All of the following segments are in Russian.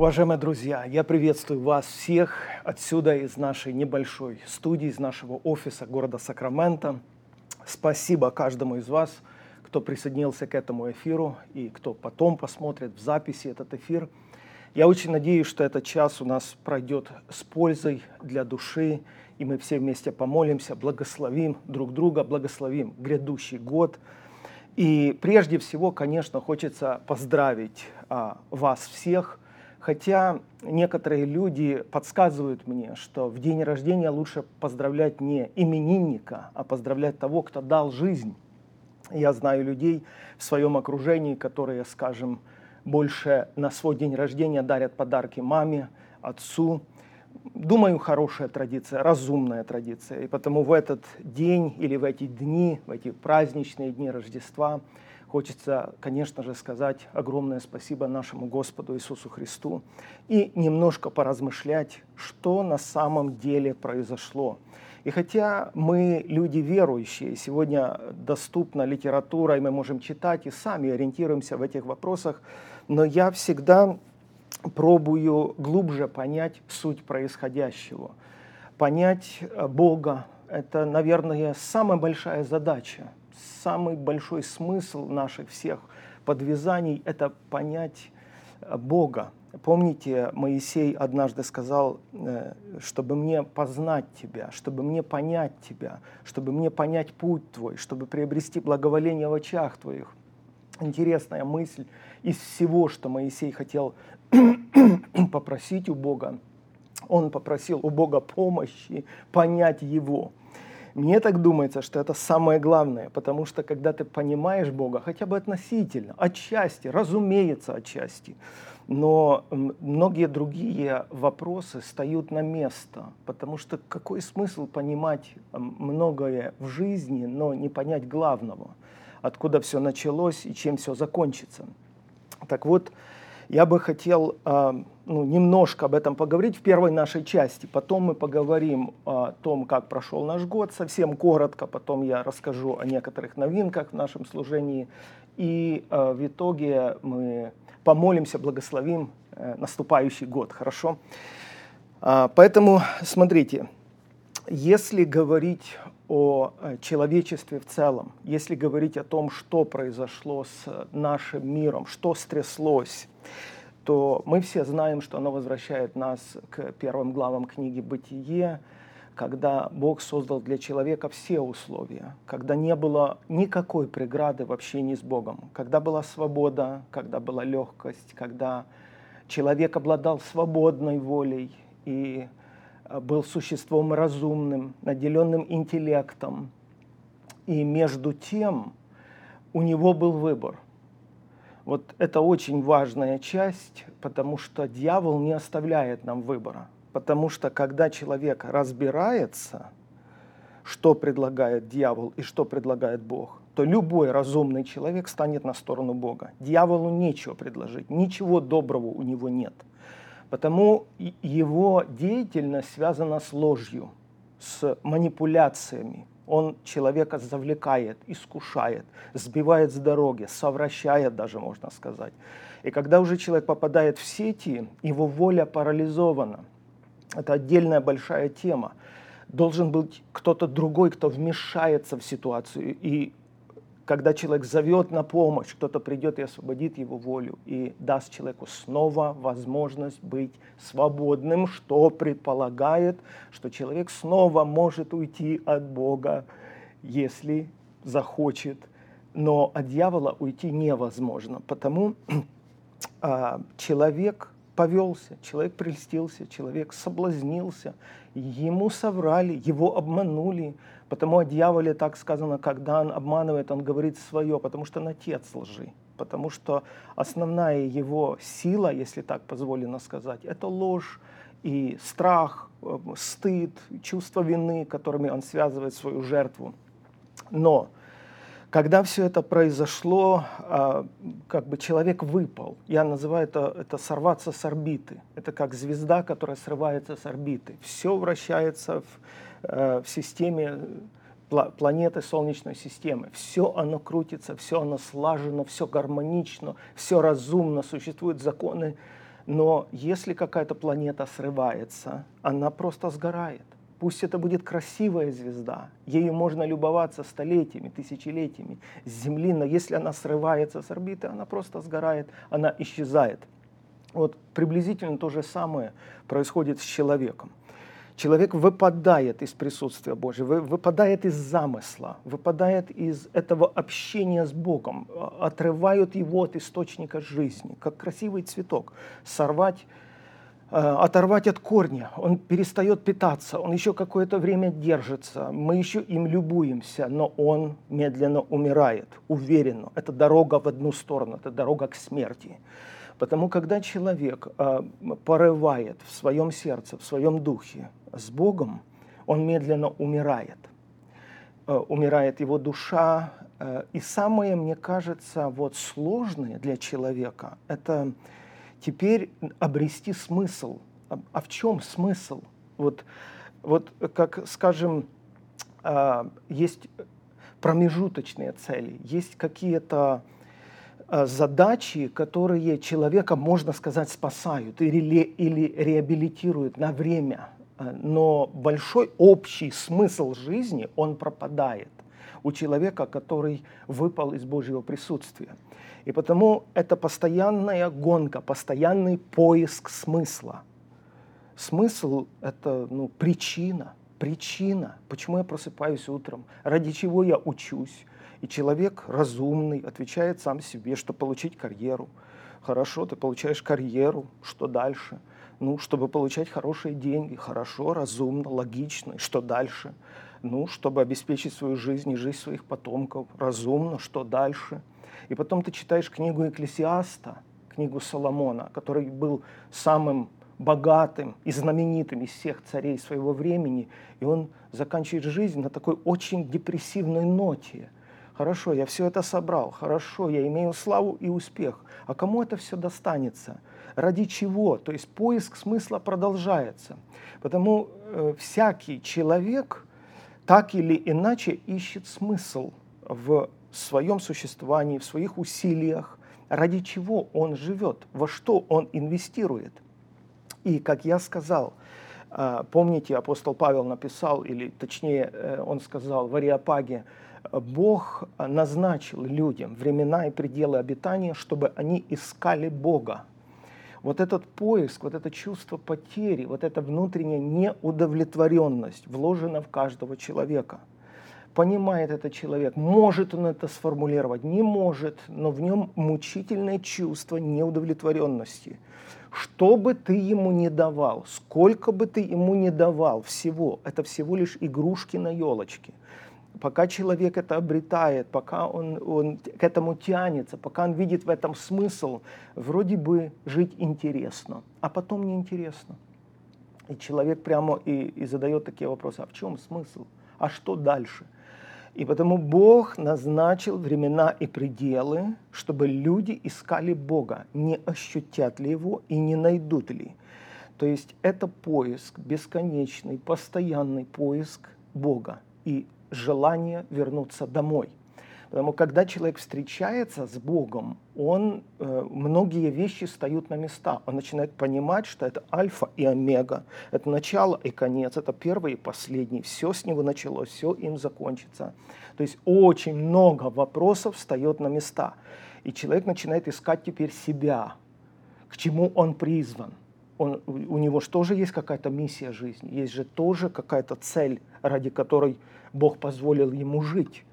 Уважаемые друзья, я приветствую вас всех отсюда из нашей небольшой студии, из нашего офиса города Сакраменто. Спасибо каждому из вас, кто присоединился к этому эфиру и кто потом посмотрит в записи этот эфир. Я очень надеюсь, что этот час у нас пройдет с пользой для души, и мы все вместе помолимся, благословим друг друга, благословим грядущий год. И прежде всего, конечно, хочется поздравить а, вас всех – Хотя некоторые люди подсказывают мне, что в день рождения лучше поздравлять не именинника, а поздравлять того, кто дал жизнь. Я знаю людей в своем окружении, которые, скажем, больше на свой день рождения дарят подарки маме, отцу. Думаю, хорошая традиция, разумная традиция. И потому в этот день или в эти дни, в эти праздничные дни Рождества – Хочется, конечно же, сказать огромное спасибо нашему Господу Иисусу Христу и немножко поразмышлять, что на самом деле произошло. И хотя мы люди верующие, сегодня доступна литература, и мы можем читать и сами ориентируемся в этих вопросах, но я всегда пробую глубже понять суть происходящего. Понять Бога – это, наверное, самая большая задача – самый большой смысл наших всех подвязаний – это понять э, Бога. Помните, Моисей однажды сказал, э, чтобы мне познать Тебя, чтобы мне понять Тебя, чтобы мне понять путь Твой, чтобы приобрести благоволение в очах Твоих. Интересная мысль из всего, что Моисей хотел попросить у Бога. Он попросил у Бога помощи понять Его. Мне так думается, что это самое главное, потому что когда ты понимаешь Бога, хотя бы относительно, отчасти, разумеется, отчасти, но многие другие вопросы встают на место, потому что какой смысл понимать многое в жизни, но не понять главного, откуда все началось и чем все закончится. Так вот, я бы хотел а, ну, немножко об этом поговорить в первой нашей части. Потом мы поговорим о том, как прошел наш год, совсем коротко. Потом я расскажу о некоторых новинках в нашем служении. И а, в итоге мы помолимся, благословим э, наступающий год. Хорошо? А, поэтому смотрите, если говорить о э, человечестве в целом, если говорить о том, что произошло с нашим миром, что стряслось, то мы все знаем, что оно возвращает нас к первым главам книги «Бытие», когда Бог создал для человека все условия, когда не было никакой преграды в общении с Богом, когда была свобода, когда была легкость, когда человек обладал свободной волей и э, был существом разумным, наделенным интеллектом. И между тем у него был выбор – вот это очень важная часть, потому что дьявол не оставляет нам выбора. Потому что когда человек разбирается, что предлагает дьявол и что предлагает Бог, то любой разумный человек станет на сторону Бога. Дьяволу нечего предложить, ничего доброго у него нет. Потому его деятельность связана с ложью, с манипуляциями, он человека завлекает, искушает, сбивает с дороги, совращает даже, можно сказать. И когда уже человек попадает в сети, его воля парализована. Это отдельная большая тема. Должен быть кто-то другой, кто вмешается в ситуацию и когда человек зовет на помощь, кто-то придет и освободит его волю и даст человеку снова возможность быть свободным, что предполагает, что человек снова может уйти от Бога, если захочет. Но от дьявола уйти невозможно, потому а, человек повелся, человек прельстился, человек соблазнился, ему соврали, его обманули, Потому о дьяволе так сказано, когда он обманывает, он говорит свое, потому что он отец лжи. Потому что основная его сила, если так позволено сказать, это ложь и страх, э, стыд, чувство вины, которыми он связывает свою жертву. Но когда все это произошло, а, как бы человек выпал. Я называю это, это сорваться с орбиты. Это как звезда, которая срывается с орбиты. Все вращается в в системе планеты Солнечной системы. Все оно крутится, все оно слажено, все гармонично, все разумно, существуют законы Но если какая-то планета срывается, она просто сгорает. Пусть это будет красивая звезда, ею можно любоваться столетиями, тысячелетиями с Земли, но если она срывается с орбиты, она просто сгорает, она исчезает. Вот приблизительно то же самое происходит с человеком. Человек выпадает из присутствия Божьего, выпадает из замысла, выпадает из этого общения с Богом, отрывают его от источника жизни, как красивый цветок. Сорвать Э, оторвать от корня, он перестает питаться, он еще какое-то время держится, мы еще им любуемся, но он медленно умирает, уверенно. Это дорога в одну сторону, это дорога к смерти. Потому когда человек э, порывает в своем сердце, в своем духе с Богом, он медленно умирает. Э, умирает его душа. Э, и самое, мне кажется, вот сложное для человека – это теперь обрести смысл. А, а в чем смысл? Вот, вот как, скажем, а, есть промежуточные цели, есть какие-то а, задачи, которые человека, можно сказать, спасают или, или реабилитируют на время. Но большой общий смысл жизни, он пропадает у человека, который выпал из Божьего присутствия. И потому это постоянная гонка, постоянный поиск смысла. Смысл – это ну, причина, причина, почему я просыпаюсь утром, ради чего я учусь. И человек разумный отвечает сам себе, что получить карьеру. Хорошо, ты получаешь карьеру, что дальше? Ну, чтобы получать хорошие деньги, хорошо, разумно, логично, что дальше? Ну, чтобы обеспечить свою жизнь и жизнь своих потомков, разумно, что дальше? И потом ты читаешь книгу Экклесиаста, книгу Соломона, который был самым богатым и знаменитым из всех царей своего времени, и он заканчивает жизнь на такой очень депрессивной ноте. Хорошо, я все это собрал, хорошо, я имею славу и успех. А кому это все достанется? Ради чего? То есть поиск смысла продолжается. Потому э, всякий человек так или иначе ищет смысл в своем существовании, в своих усилиях, ради чего он живет, во что он инвестирует. И, как я сказал, э, помните, апостол Павел написал, или точнее э, он сказал в Ариапаге, Бог назначил людям времена и пределы обитания, чтобы они искали Бога. Вот этот поиск, вот это чувство потери, вот эта внутренняя неудовлетворенность вложена в каждого человека – понимает этот человек, может он это сформулировать, не может, но в нем мучительное чувство неудовлетворенности. Что бы ты ему не давал, сколько бы ты ему не давал всего, это всего лишь игрушки на елочке. Пока человек это обретает, пока он, он к этому тянется, пока он видит в этом смысл, вроде бы жить интересно, а потом неинтересно. И человек прямо и, и задает такие вопросы, а в чем смысл? А что дальше? И потому Бог назначил времена и пределы, чтобы люди искали Бога, не ощутят ли Его и не найдут ли. То есть это поиск, бесконечный, постоянный поиск Бога и желание вернуться домой. Потому когда человек встречается с Богом, он, э, многие вещи встают на места. Он начинает понимать, что это альфа и омега, это начало и конец, это первый и последний. Все с него началось, все им закончится. То есть очень много вопросов встает на места. И человек начинает искать теперь себя, к чему он призван. Он, у него же тоже есть какая-то миссия жизни, есть же тоже какая-то цель, ради которой Бог позволил ему жить.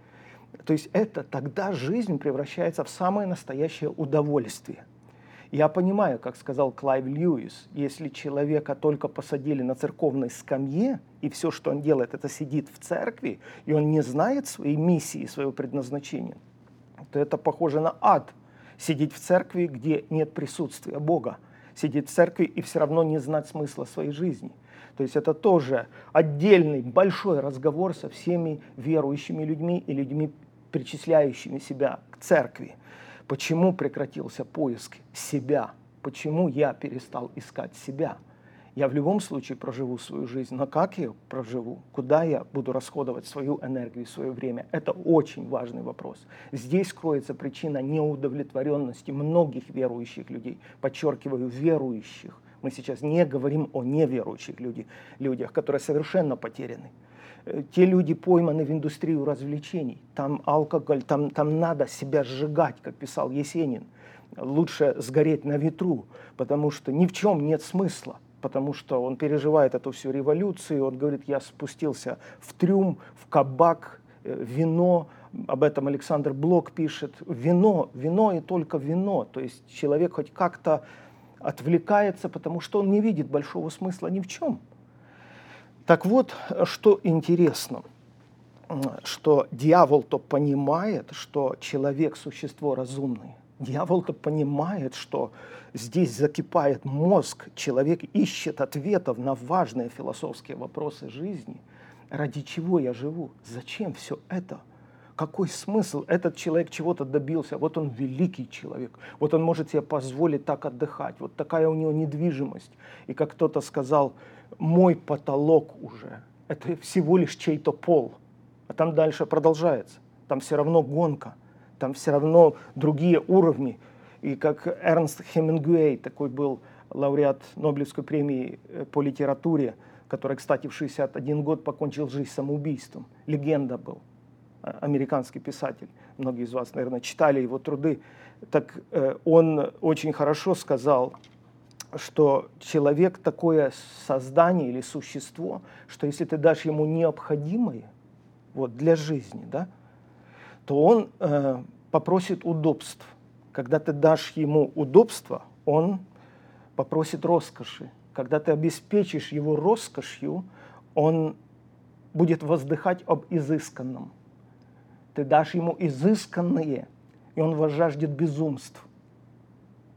То есть это тогда жизнь превращается в самое настоящее удовольствие. Я понимаю, как сказал Клайв Льюис, если человека только посадили на церковной скамье, и все, что он делает, это сидит в церкви, и он не знает своей миссии, своего предназначения, то это похоже на ад. Сидеть в церкви, где нет присутствия Бога. Сидеть в церкви и все равно не знать смысла своей жизни – то есть это тоже отдельный большой разговор со всеми верующими людьми и людьми, причисляющими себя к церкви. Почему прекратился поиск себя? Почему я перестал искать себя? Я в любом случае проживу свою жизнь, но как я проживу, куда я буду расходовать свою энергию, свое время, это очень важный вопрос. Здесь кроется причина неудовлетворенности многих верующих людей, подчеркиваю, верующих. Мы сейчас не говорим о неверующих людях, людях которые совершенно потеряны. Э, те люди пойманы в индустрию развлечений. Там алкоголь, там, там надо себя сжигать, как писал Есенин. Лучше сгореть на ветру, потому что ни в чем нет смысла потому что он переживает эту всю революцию, он говорит, я спустился в трюм, в кабак, э, вино, об этом Александр Блок пишет, вино, вино и только вино, то есть человек хоть как-то отвлекается, потому что он не видит большого смысла ни в чем. Так вот, что интересно, что дьявол-то понимает, что человек – существо разумное. Дьявол-то понимает, что здесь закипает мозг, человек ищет ответов на важные философские вопросы жизни. Ради чего я живу? Зачем все это? Какой смысл? Этот человек чего-то добился. Вот он великий человек. Вот он может себе позволить так отдыхать. Вот такая у него недвижимость. И как кто-то сказал, мой потолок уже. Это всего лишь чей-то пол. А там дальше продолжается. Там все равно гонка. Там все равно другие уровни. И как Эрнст Хемингуэй, такой был лауреат Нобелевской премии э, по литературе, который, кстати, в 61 год покончил жизнь самоубийством. Легенда был, американский писатель. Многие из вас, наверное, читали его труды. Так э, он очень хорошо сказал, что человек такое создание или существо, что если ты дашь ему необходимое вот, для жизни, да, то он э, попросит удобств. Когда ты дашь ему удобство, он попросит роскоши. Когда ты обеспечишь его роскошью, он будет воздыхать об изысканном. Ты дашь ему изысканные, и он возжаждет безумств.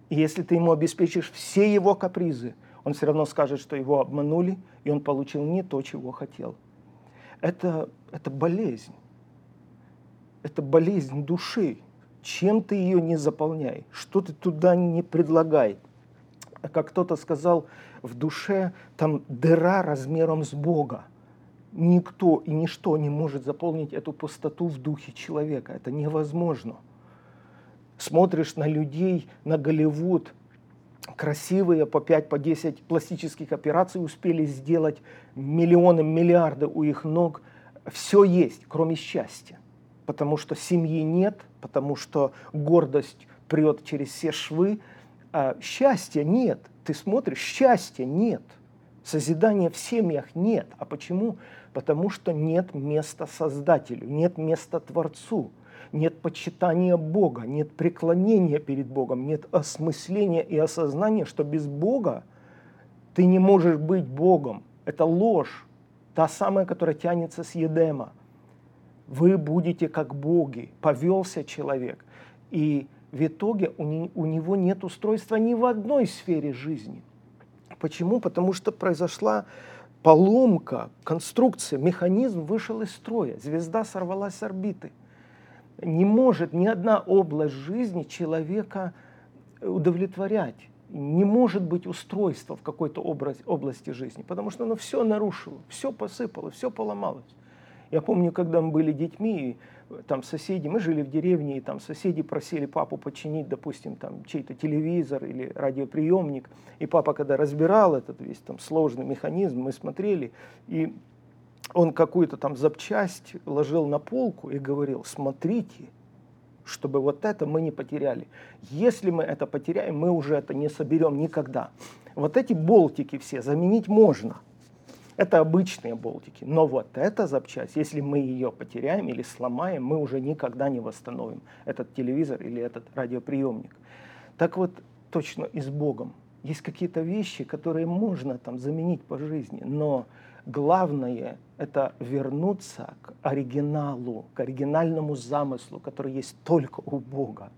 И если ты ему обеспечишь все его капризы, он все равно скажет, что его обманули, и он получил не то, чего хотел. Это, это болезнь. Это болезнь души чем ты ее не заполняй, что ты туда не предлагай. Как кто-то сказал, в душе там дыра размером с Бога. Никто и ничто не может заполнить эту пустоту в духе человека. Это невозможно. Смотришь на людей, на Голливуд, красивые по 5, по 10 пластических операций успели сделать, миллионы, миллиарды у их ног. Все есть, кроме счастья потому что семьи нет, потому что гордость прет через все швы, а счастья нет. Ты смотришь, счастья нет. Созидания в семьях нет. А почему? Потому что нет места Создателю, нет места Творцу, нет почитания Бога, нет преклонения перед Богом, нет осмысления и осознания, что без Бога ты не можешь быть Богом. Это ложь, та самая, которая тянется с Едема вы будете как боги. Повелся человек. И в итоге у, не, у него нет устройства ни в одной сфере жизни. Почему? Потому что произошла поломка, конструкция, механизм вышел из строя, звезда сорвалась с орбиты. Не может ни одна область жизни человека удовлетворять. Не может быть устройства в какой-то области жизни, потому что оно все нарушило, все посыпало, все поломалось. Я помню, когда мы были детьми, там соседи, мы жили в деревне, и там соседи просили папу починить, допустим, там чей-то телевизор или радиоприемник. И папа, когда разбирал этот весь там сложный механизм, мы смотрели, и он какую-то там запчасть ложил на полку и говорил, смотрите, чтобы вот это мы не потеряли. Если мы это потеряем, мы уже это не соберем никогда. Вот эти болтики все заменить можно – это обычные болтики. Но вот эта запчасть, если мы ее потеряем или сломаем, мы уже никогда не восстановим этот телевизор или этот радиоприемник. Так вот, точно и с Богом. Есть какие-то вещи, которые можно там заменить по жизни, но главное – это вернуться к оригиналу, к оригинальному замыслу, который есть только у Бога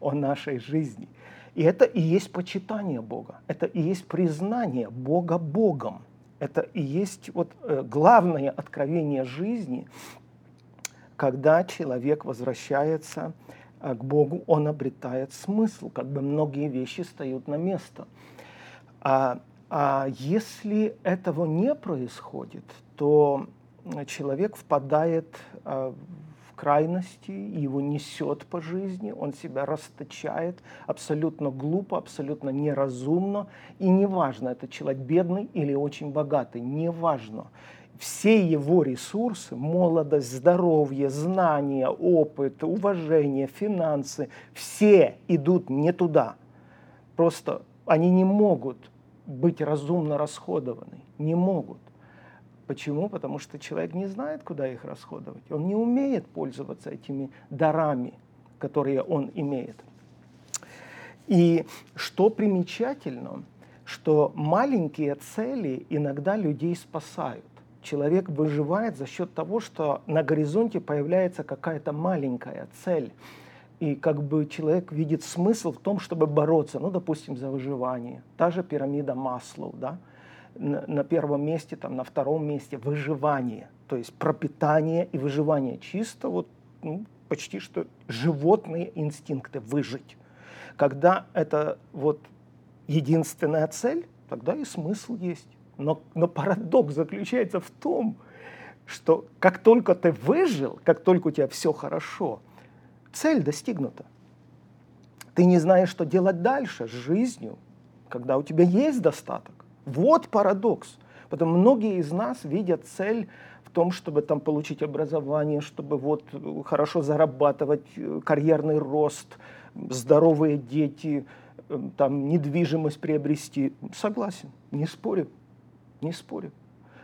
о нашей жизни. И это и есть почитание Бога, это и есть признание Бога Богом это и есть вот э, главное откровение жизни, когда человек возвращается э, к Богу, он обретает смысл, как бы многие вещи встают на место. А А если этого не происходит, то человек впадает в крайности, его несет по жизни, он себя расточает абсолютно глупо, абсолютно неразумно. И неважно, это человек бедный или очень богатый, неважно. Все его ресурсы, молодость, здоровье, знания, опыт, уважение, финансы, все идут не туда. Просто они не могут быть разумно расходованы, не могут. Почему? Потому что человек не знает, куда их расходовать. Он не умеет пользоваться этими дарами, которые он имеет. И что примечательно, что маленькие цели иногда людей спасают. Человек выживает за счет того, что на горизонте появляется какая-то маленькая цель. И как бы человек видит смысл в том, чтобы бороться, ну, допустим, за выживание. Та же пирамида Маслоу, да, на первом месте, там, на втором месте выживание, то есть пропитание и выживание. Чисто вот ну, почти что животные инстинкты выжить. Когда это вот единственная цель, тогда и смысл есть. Но, но парадокс заключается в том, что как только ты выжил, как только у тебя все хорошо, цель достигнута. Ты не знаешь, что делать дальше с жизнью, когда у тебя есть достаток. Вот парадокс. Потому многие из нас видят цель в том, чтобы там получить образование, чтобы вот хорошо зарабатывать, э, карьерный рост, здоровые дети, э, там недвижимость приобрести. Согласен, не спорю, не спорю.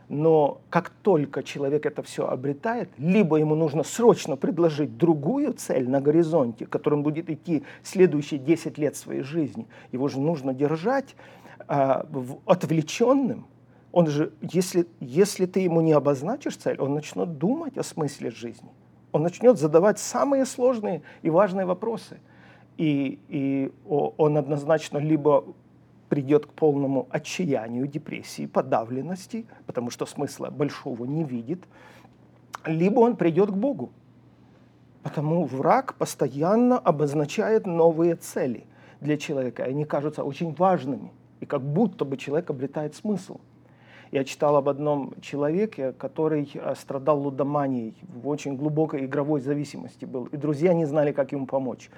Но как только человек это все обретает, либо ему нужно срочно предложить другую цель на горизонте, к которой он будет идти следующие 10 лет своей жизни, его же нужно держать а, отвлеченным, он же, если, если ты ему не обозначишь цель, он начнет думать о смысле жизни. Он начнет задавать самые сложные и важные вопросы. И, и он однозначно либо придет к полному отчаянию, депрессии, подавленности, потому что смысла большого не видит, либо он придет к Богу. Потому враг постоянно обозначает новые цели для человека, и они кажутся очень важными – и как будто бы человек обретает смысл. Я читал об одном человеке, который э, страдал лудоманией, в очень глубокой игровой зависимости был, и друзья не знали, как ему помочь.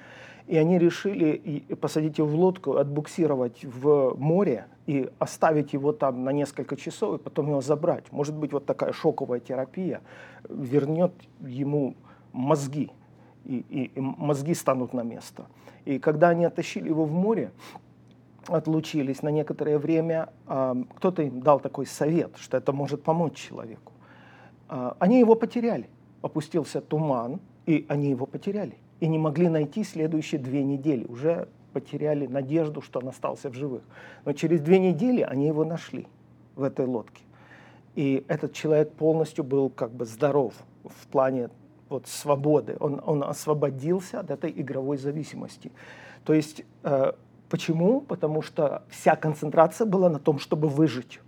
И они решили посадить его в лодку, отбуксировать в море и оставить его там на несколько часов, и потом его забрать. Может быть, вот такая шоковая терапия вернет ему мозги, и, и, и мозги станут на место. И когда они оттащили его в море, отлучились на некоторое время, а, кто-то им дал такой совет, что это может помочь человеку. А, они его потеряли. Опустился туман, и они его потеряли. И не могли найти следующие две недели. Уже потеряли надежду, что он остался в живых. Но через две недели они его нашли в этой лодке. И этот человек полностью был как бы здоров в плане вот, свободы. Он, он освободился от этой игровой зависимости. То есть э, Почему? Потому что вся концентрация была на том, чтобы выжить.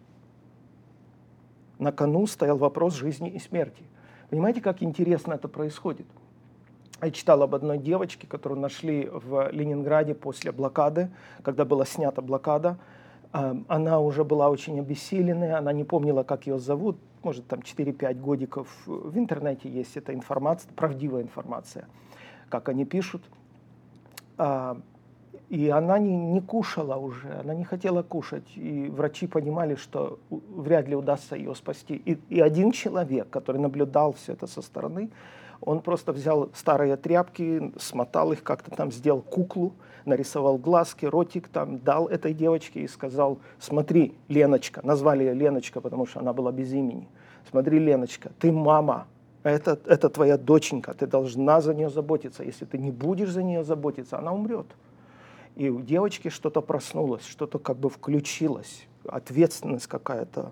На кону стоял вопрос жизни и смерти. Понимаете, как интересно это происходит? Я читал об одной девочке, которую нашли в Ленинграде после блокады, когда была снята блокада. А, она уже была очень обессиленная, она не помнила, как ее зовут, может, там 4-5 годиков. В интернете есть эта информация, правдивая информация, как они пишут. И она не, не кушала уже, она не хотела кушать. И врачи понимали, что вряд ли удастся ее спасти. И, и один человек, который наблюдал все это со стороны, он просто взял старые тряпки, смотал их, как-то там сделал куклу, нарисовал глазки, ротик там, дал этой девочке и сказал, смотри, Леночка, назвали ее Леночка, потому что она была без имени. Смотри, Леночка, ты мама, это, это твоя доченька, ты должна за нее заботиться. Если ты не будешь за нее заботиться, она умрет и у девочки что-то проснулось, что-то как бы включилось, ответственность какая-то,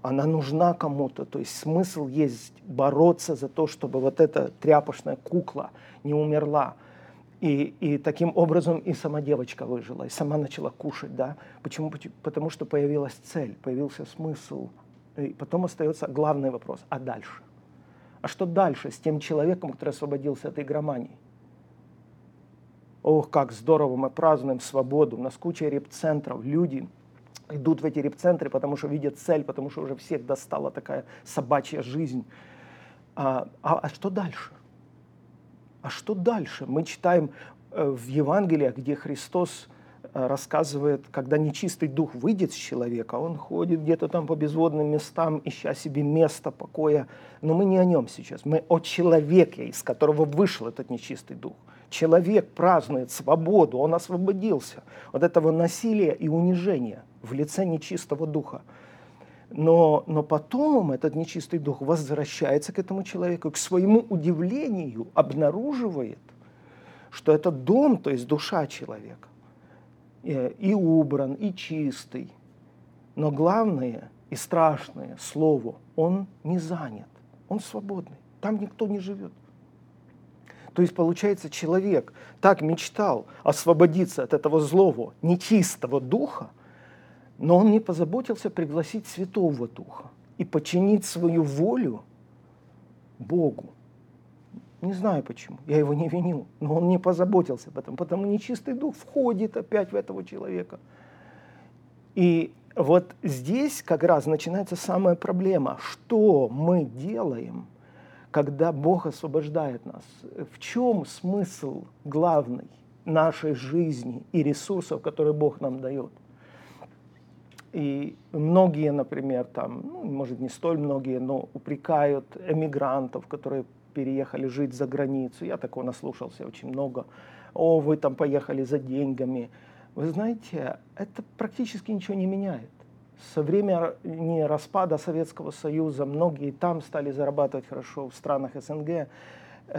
она нужна кому-то, то есть смысл есть бороться за то, чтобы вот эта тряпочная кукла не умерла. И, и таким образом и сама девочка выжила, и сама начала кушать, да. Почему? Потому что появилась цель, появился смысл. И потом остается главный вопрос, а дальше? А что дальше с тем человеком, который освободился от игромании? Ох, как здорово, мы празднуем свободу. У нас куча реп-центров, люди идут в эти репцентры, потому что видят цель, потому что уже всех достала такая собачья жизнь. А, а, а что дальше? А что дальше? Мы читаем э, в Евангелиях, где Христос э, рассказывает, когда нечистый дух выйдет с человека, он ходит где-то там по безводным местам, ища себе место покоя. Но мы не о нем сейчас, мы о человеке, из которого вышел этот нечистый дух. Человек празднует свободу, он освободился от этого насилия и унижения в лице нечистого духа. Но, но потом этот нечистый дух возвращается к этому человеку, к своему удивлению обнаруживает, что этот дом, то есть душа человека, э, и убран, и чистый. Но главное и страшное слово, он не занят, он свободный, там никто не живет. То есть, получается, человек так мечтал освободиться от этого злого, нечистого духа, но он не позаботился пригласить Святого Духа и подчинить свою волю Богу. Не знаю почему, я его не виню, но он не позаботился об этом, потому нечистый дух входит опять в этого человека. И вот здесь как раз начинается самая проблема. Что мы делаем – когда Бог освобождает нас. В чем смысл главный нашей жизни и ресурсов, которые Бог нам дает? И многие, например, там, ну, может не столь многие, но упрекают эмигрантов, которые переехали жить за границу. Я такого наслушался очень много. О, вы там поехали за деньгами. Вы знаете, это практически ничего не меняет со времени распада Советского Союза многие там стали зарабатывать хорошо в странах СНГ. Э,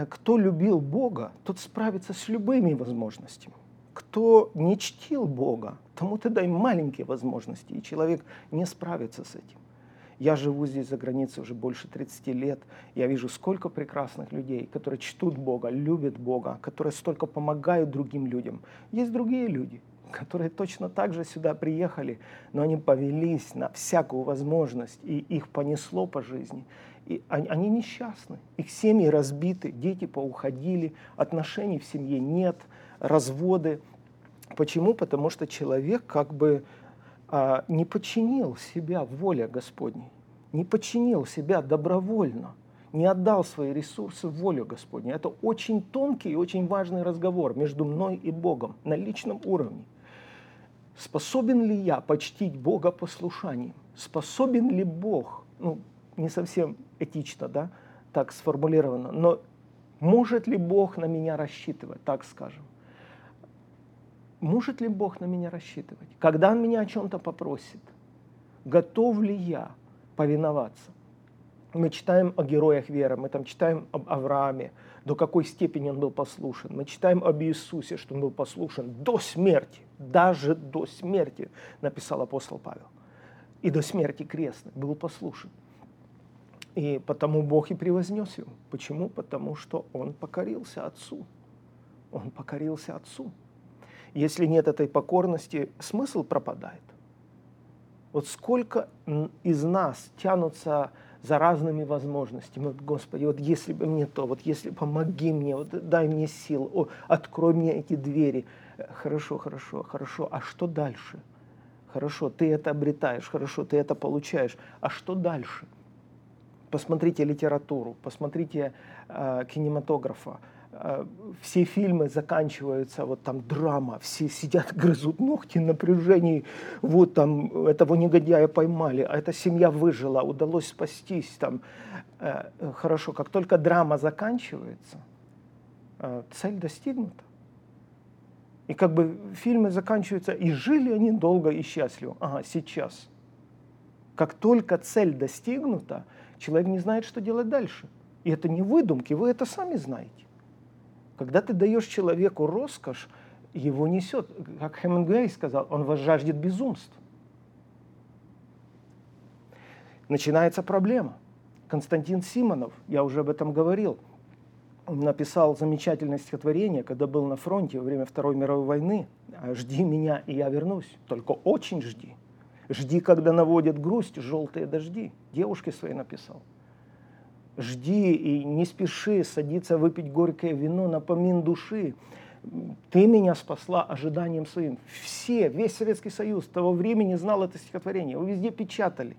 кто любил Бога, тот справится с любыми возможностями. Кто не чтил Бога, тому ты дай маленькие возможности, и человек не справится с этим. Я живу здесь за границей уже больше 30 лет. Я вижу, сколько прекрасных людей, которые чтут Бога, любят Бога, которые столько помогают другим людям. Есть другие люди, которые точно так же сюда приехали, но они повелись на всякую возможность, и их понесло по жизни. И они, они несчастны, их семьи разбиты, дети поуходили, отношений в семье нет, разводы. Почему? Потому что человек как бы а, не подчинил себя воле Господней, не подчинил себя добровольно не отдал свои ресурсы в волю Господню. Это очень тонкий и очень важный разговор между мной и Богом на личном уровне. Способен ли я почтить Бога послушанием? Способен ли Бог, ну, не совсем этично, да, так сформулировано, но может ли Бог на меня рассчитывать, так скажем? Может ли Бог на меня рассчитывать? Когда Он меня о чем-то попросит, готов ли я повиноваться? Мы читаем о героях веры, мы там читаем об Аврааме, до какой степени он был послушен. Мы читаем об Иисусе, что он был послушен до смерти, даже до смерти, написал апостол Павел. И до смерти крестный был послушен. И потому Бог и превознес его. Почему? Потому что он покорился Отцу. Он покорился Отцу. Если нет этой покорности, смысл пропадает. Вот сколько из нас тянутся за разными возможностями. Вот, Господи, вот если бы мне то, вот если помоги мне, вот дай мне сил, о, открой мне эти двери. Хорошо, хорошо, хорошо. А что дальше? Хорошо, ты это обретаешь, хорошо, ты это получаешь. А что дальше? Посмотрите литературу, посмотрите э, кинематографа. Э, все фильмы заканчиваются, вот там драма, все сидят, грызут ногти, напряжении, вот там этого негодяя поймали, а эта семья выжила, удалось спастись там. Э, хорошо, как только драма заканчивается, э, цель достигнута. И как бы фильмы заканчиваются, и жили они долго и счастливо. Ага, сейчас. Как только цель достигнута, человек не знает, что делать дальше. И это не выдумки, вы это сами знаете. Когда ты даешь человеку роскошь, его несет. Как Хемингуэй сказал, он вас жаждет безумств. Начинается проблема. Константин Симонов, я уже об этом говорил, написал замечательное стихотворение, когда был на фронте во время Второй мировой войны. «Жди меня, и я вернусь. Только очень жди. Жди, когда наводят грусть желтые дожди». Девушке своей написал жди и не спеши садиться выпить горькое вино, напомин души. Ты меня спасла ожиданием своим. Все, весь Советский Союз того времени знал это стихотворение. Его везде печатали.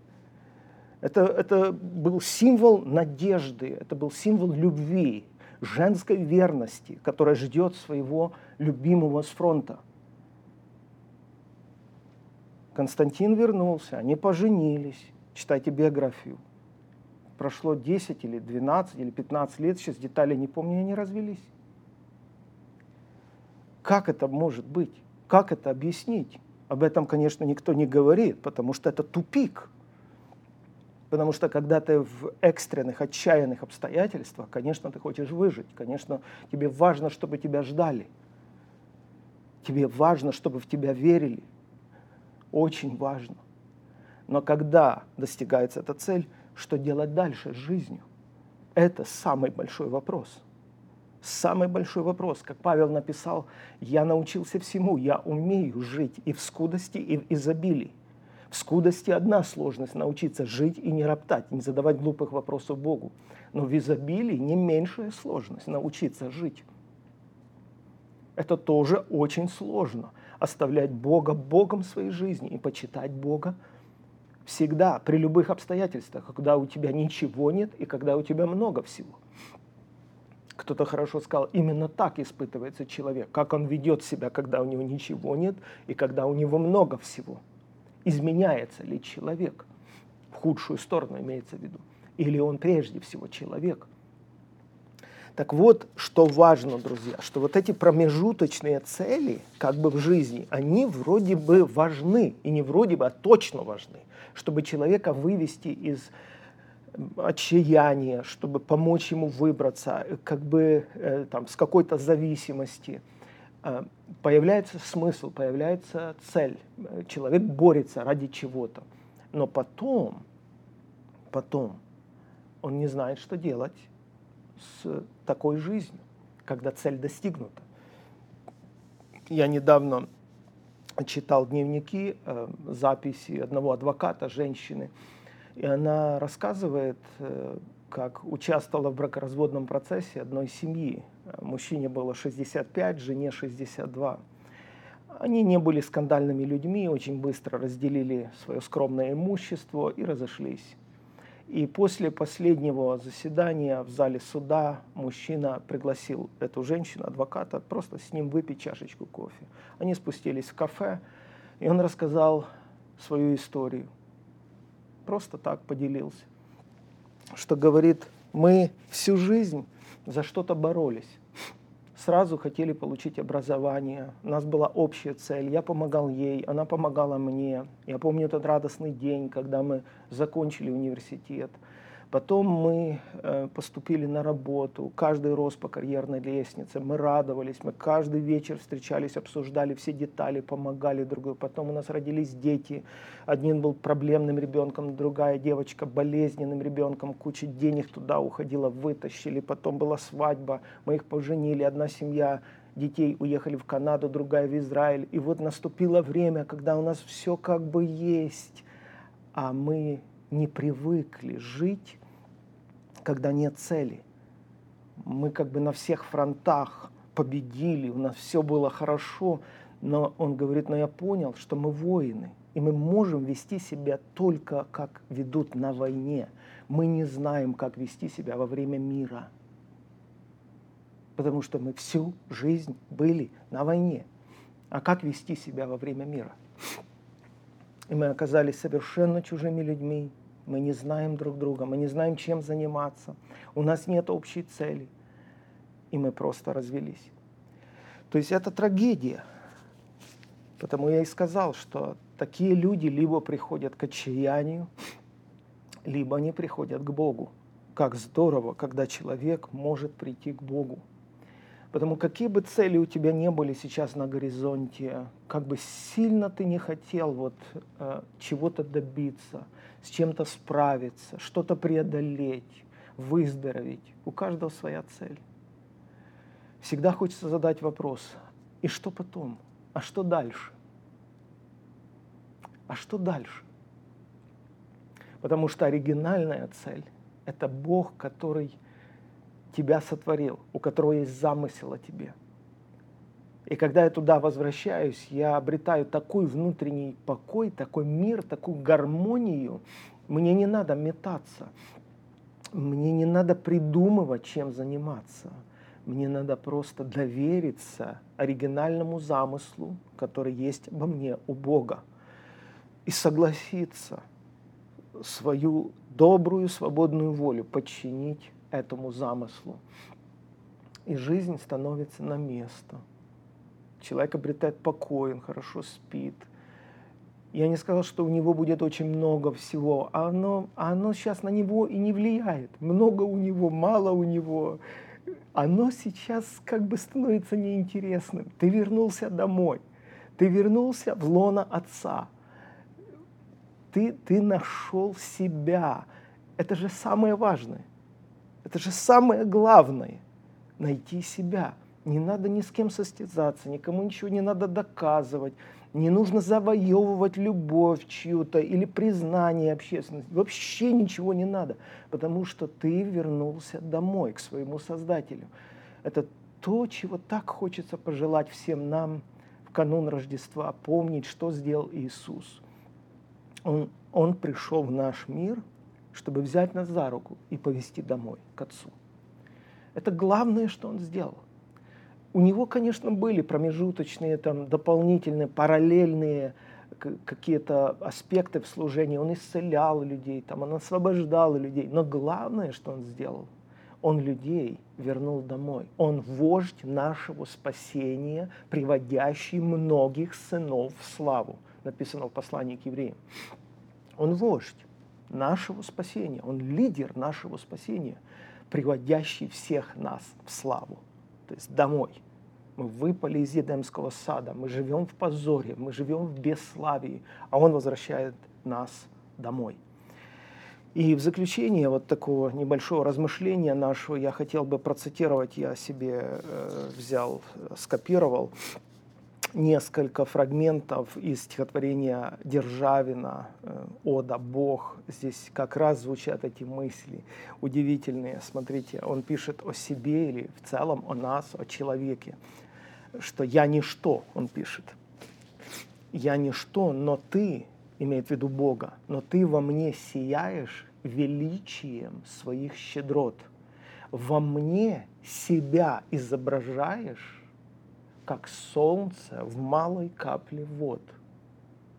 Это, это был символ надежды, это был символ любви, женской верности, которая ждет своего любимого с фронта. Константин вернулся, они поженились. Читайте биографию. Прошло 10 или 12 или 15 лет, сейчас детали не помню, они развелись. Как это может быть? Как это объяснить? Об этом, конечно, никто не говорит, потому что это тупик. Потому что когда ты в экстренных, отчаянных обстоятельствах, конечно, ты хочешь выжить. Конечно, тебе важно, чтобы тебя ждали. Тебе важно, чтобы в тебя верили. Очень важно. Но когда достигается эта цель, что делать дальше с жизнью? Это самый большой вопрос. Самый большой вопрос, как Павел написал, я научился всему, я умею жить и в скудости, и в изобилии. В скудости одна сложность – научиться жить и не роптать, не задавать глупых вопросов Богу. Но в изобилии не меньшая сложность – научиться жить. Это тоже очень сложно – оставлять Бога Богом своей жизни и почитать Бога всегда, при любых обстоятельствах, когда у тебя ничего нет и когда у тебя много всего – кто-то хорошо сказал, именно так испытывается человек, как он ведет себя, когда у него ничего нет и когда у него много всего. Изменяется ли человек? В худшую сторону имеется в виду. Или он прежде всего человек? Так вот, что важно, друзья, что вот эти промежуточные цели, как бы в жизни, они вроде бы важны, и не вроде бы, а точно важны, чтобы человека вывести из отчаяние, чтобы помочь ему выбраться, э, как бы э, там, с какой-то зависимости. Э, появляется смысл, появляется цель. Человек борется ради чего-то. Но потом, потом он не знает, что делать с такой жизнью, когда цель достигнута. Я недавно читал дневники, записи одного адвоката, женщины, и она рассказывает, э, как участвовала в бракоразводном процессе одной семьи. Мужчине было 65, жене 62. Они не были скандальными людьми, очень быстро разделили свое скромное имущество и разошлись. И после последнего заседания в зале суда мужчина пригласил эту женщину, адвоката, просто с ним выпить чашечку кофе. Они спустились в кафе, и он рассказал свою историю – просто так поделился, что говорит, мы всю жизнь за что-то боролись. Сразу хотели получить образование. У нас была общая цель. Я помогал ей, она помогала мне. Я помню этот радостный день, когда мы закончили университет. Потом мы э, поступили на работу, каждый рос по карьерной лестнице, мы радовались, мы каждый вечер встречались, обсуждали все детали, помогали друг другу. Потом у нас родились дети, один был проблемным ребенком, другая девочка болезненным ребенком, куча денег туда уходила, вытащили. Потом была свадьба, мы их поженили, одна семья детей уехали в Канаду, другая в Израиль. И вот наступило время, когда у нас все как бы есть, а мы не привыкли жить когда нет цели. Мы как бы на всех фронтах победили, у нас все было хорошо, но он говорит, но я понял, что мы воины, и мы можем вести себя только как ведут на войне. Мы не знаем, как вести себя во время мира, потому что мы всю жизнь были на войне. А как вести себя во время мира? И мы оказались совершенно чужими людьми, мы не знаем друг друга, мы не знаем, чем заниматься, у нас нет общей цели, и мы просто развелись. То есть это трагедия. Потому я и сказал, что такие люди либо приходят к отчаянию, либо они приходят к Богу. Как здорово, когда человек может прийти к Богу. Потому какие бы цели у тебя не были сейчас на горизонте, как бы сильно ты не хотел вот э, чего-то добиться, с чем-то справиться, что-то преодолеть, выздороветь, у каждого своя цель. Всегда хочется задать вопрос, и что потом? А что дальше? А что дальше? Потому что оригинальная цель – это Бог, который тебя сотворил, у которого есть замысел о тебе. И когда я туда возвращаюсь, я обретаю такой внутренний покой, такой мир, такую гармонию. Мне не надо метаться. Мне не надо придумывать, чем заниматься. Мне надо просто довериться оригинальному замыслу, который есть обо мне у Бога, и согласиться свою добрую, свободную волю подчинить этому замыслу. И жизнь становится на место. Человек обретает покой, он хорошо спит. Я не сказал, что у него будет очень много всего, а оно, а оно сейчас на него и не влияет. Много у него, мало у него. Оно сейчас как бы становится неинтересным. Ты вернулся домой. Ты вернулся в лоно Отца. Ты, ты нашел себя. Это же самое важное. Это же самое главное – найти себя. Не надо ни с кем состязаться, никому ничего не надо доказывать, не нужно завоевывать любовь чью-то или признание общественности. Вообще ничего не надо, потому что ты вернулся домой, к своему Создателю. Это то, чего так хочется пожелать всем нам в канун Рождества, помнить, что сделал Иисус. Он, он пришел в наш мир – чтобы взять нас за руку и повести домой, к Отцу. Это главное, что он сделал. У него, конечно, были промежуточные, там, дополнительные, параллельные какие-то аспекты в служении. Он исцелял людей, там, он освобождал людей. Но главное, что он сделал, он людей вернул домой. Он вождь нашего спасения, приводящий многих сынов в славу. Написано в послании к евреям. Он вождь нашего спасения. Он лидер нашего спасения, приводящий всех нас в славу, то есть домой. Мы выпали из Едемского сада, мы живем в позоре, мы живем в бесславии, а Он возвращает нас домой. И в заключение вот такого небольшого размышления нашего я хотел бы процитировать, я себе э, взял, скопировал несколько фрагментов из стихотворения Державина «Ода Бог». Здесь как раз звучат эти мысли удивительные. Смотрите, он пишет о себе или в целом о нас, о человеке, что «я ничто», он пишет. «Я ничто, но ты, имеет в виду Бога, но ты во мне сияешь величием своих щедрот. Во мне себя изображаешь как солнце в малой капле вод.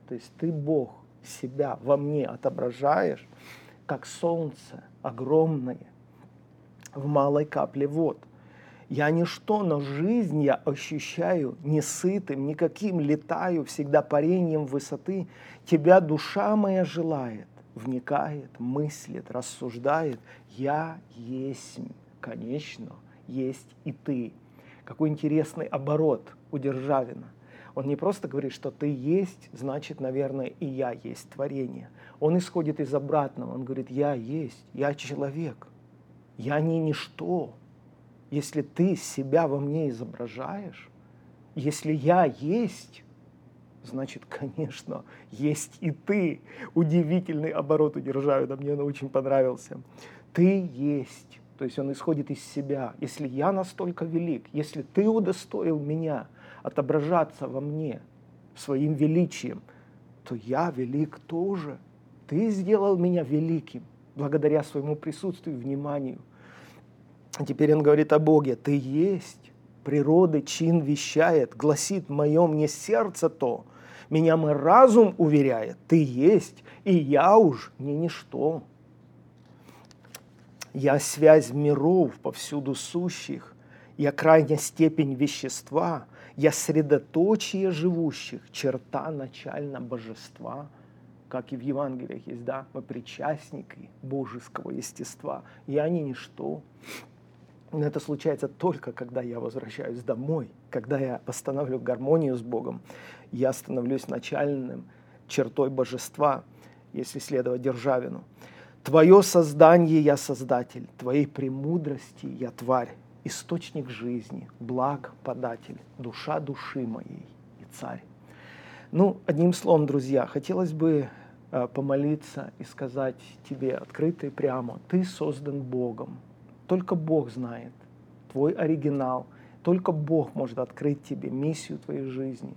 То есть ты, Бог, себя во мне отображаешь, как солнце огромное в малой капле вод. Я ничто, но жизнь я ощущаю не сытым, никаким летаю, всегда парением высоты. Тебя душа моя желает, вникает, мыслит, рассуждает. Я есть, конечно, есть и ты. Какой интересный оборот у Державина. Он не просто говорит, что ты есть, значит, наверное, и я есть творение. Он исходит из обратного. Он говорит, я есть, я человек, я не ничто. Если ты себя во мне изображаешь, если я есть, значит, конечно, есть и ты. Удивительный оборот у Державина, мне он очень понравился. Ты есть. То есть он исходит из себя. Если я настолько велик, если ты удостоил меня отображаться во мне своим величием, то я велик тоже. Ты сделал меня великим благодаря своему присутствию и вниманию. А теперь он говорит о Боге. Ты есть. Природы чин вещает, гласит мое мне сердце то. Меня мой разум уверяет, ты есть, и я уж не ничто. Я связь миров повсюду сущих, я крайняя степень вещества, я средоточие живущих, черта начально божества, как и в Евангелиях есть, да, мы причастники божеского естества, я не ничто. Но это случается только, когда я возвращаюсь домой, когда я восстанавливаю гармонию с Богом, я становлюсь начальным чертой божества, если следовать Державину. Твое создание я создатель, Твоей премудрости я тварь, источник жизни, благ податель, душа души моей и царь. Ну, одним словом, друзья, хотелось бы э, помолиться и сказать тебе открыто и прямо, ты создан Богом. Только Бог знает твой оригинал, Только Бог может открыть тебе миссию твоей жизни.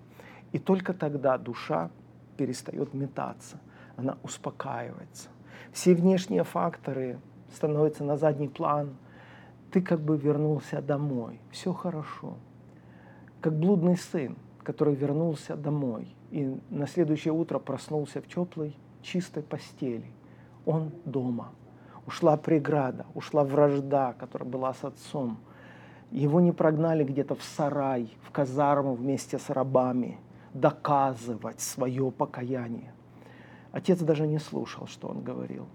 И только тогда душа перестает метаться, она успокаивается. Все внешние факторы становятся на задний план. Ты как бы вернулся домой, все хорошо. Как блудный сын, который вернулся домой и на следующее утро проснулся в теплой, чистой постели. Он дома. Ушла преграда, ушла вражда, которая была с отцом. Его не прогнали где-то в сарай, в казарму вместе с рабами, доказывать свое покаяние. Отец даже не слушал, что он говорил.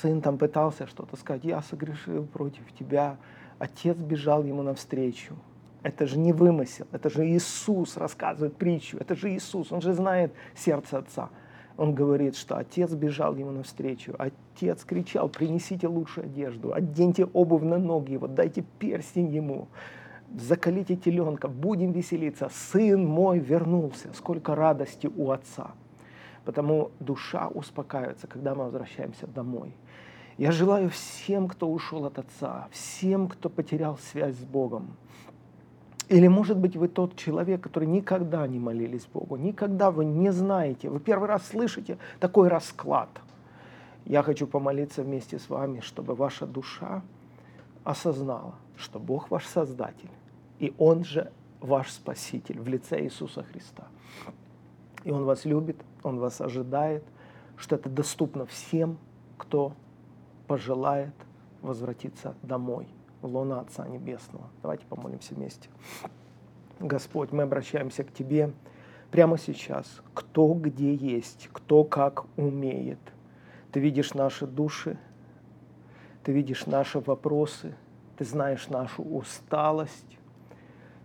Сын там пытался что-то сказать, я согрешил против тебя. Отец бежал ему навстречу. Это же не вымысел, это же Иисус рассказывает притчу, это же Иисус, он же знает сердце Отца. Он говорит, что отец бежал ему навстречу. Отец кричал, принесите лучшую одежду, оденьте обувь на ноги его, дайте перстень ему, закалите теленка, будем веселиться. Сын мой вернулся. Сколько радости у отца. Потому душа успокаивается, когда мы возвращаемся домой. Я желаю всем, кто ушел от Отца, всем, кто потерял связь с Богом. Или, может быть, вы тот человек, который никогда не молились Богу, никогда вы не знаете, вы первый раз слышите такой расклад. Я хочу помолиться вместе с вами, чтобы ваша душа осознала, что Бог ваш Создатель, и Он же ваш Спаситель в лице Иисуса Христа. И Он вас любит, Он вас ожидает, что это доступно всем, кто пожелает возвратиться домой, в луна Отца Небесного. Давайте помолимся вместе. Господь, мы обращаемся к Тебе прямо сейчас. Кто где есть, кто как умеет. Ты видишь наши души, Ты видишь наши вопросы, Ты знаешь нашу усталость,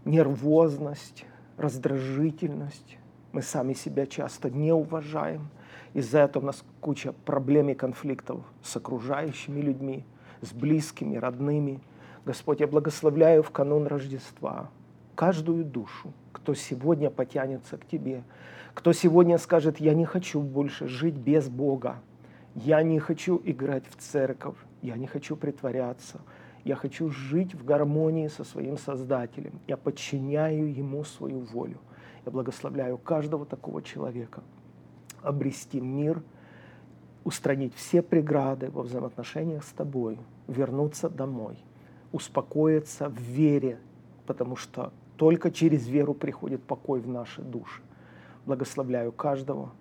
нервозность, раздражительность. Мы сами себя часто не уважаем. Из-за этого у нас куча проблем и конфликтов с окружающими людьми, с близкими, родными. Господь, я благословляю в канун Рождества каждую душу, кто сегодня потянется к Тебе, кто сегодня скажет, я не хочу больше жить без Бога, я не хочу играть в церковь, я не хочу притворяться, я хочу жить в гармонии со своим Создателем, я подчиняю Ему свою волю. Я благословляю каждого такого человека обрести мир, устранить все преграды во взаимоотношениях с тобой, вернуться домой, успокоиться в вере, потому что только через веру приходит покой в наши души. Благословляю каждого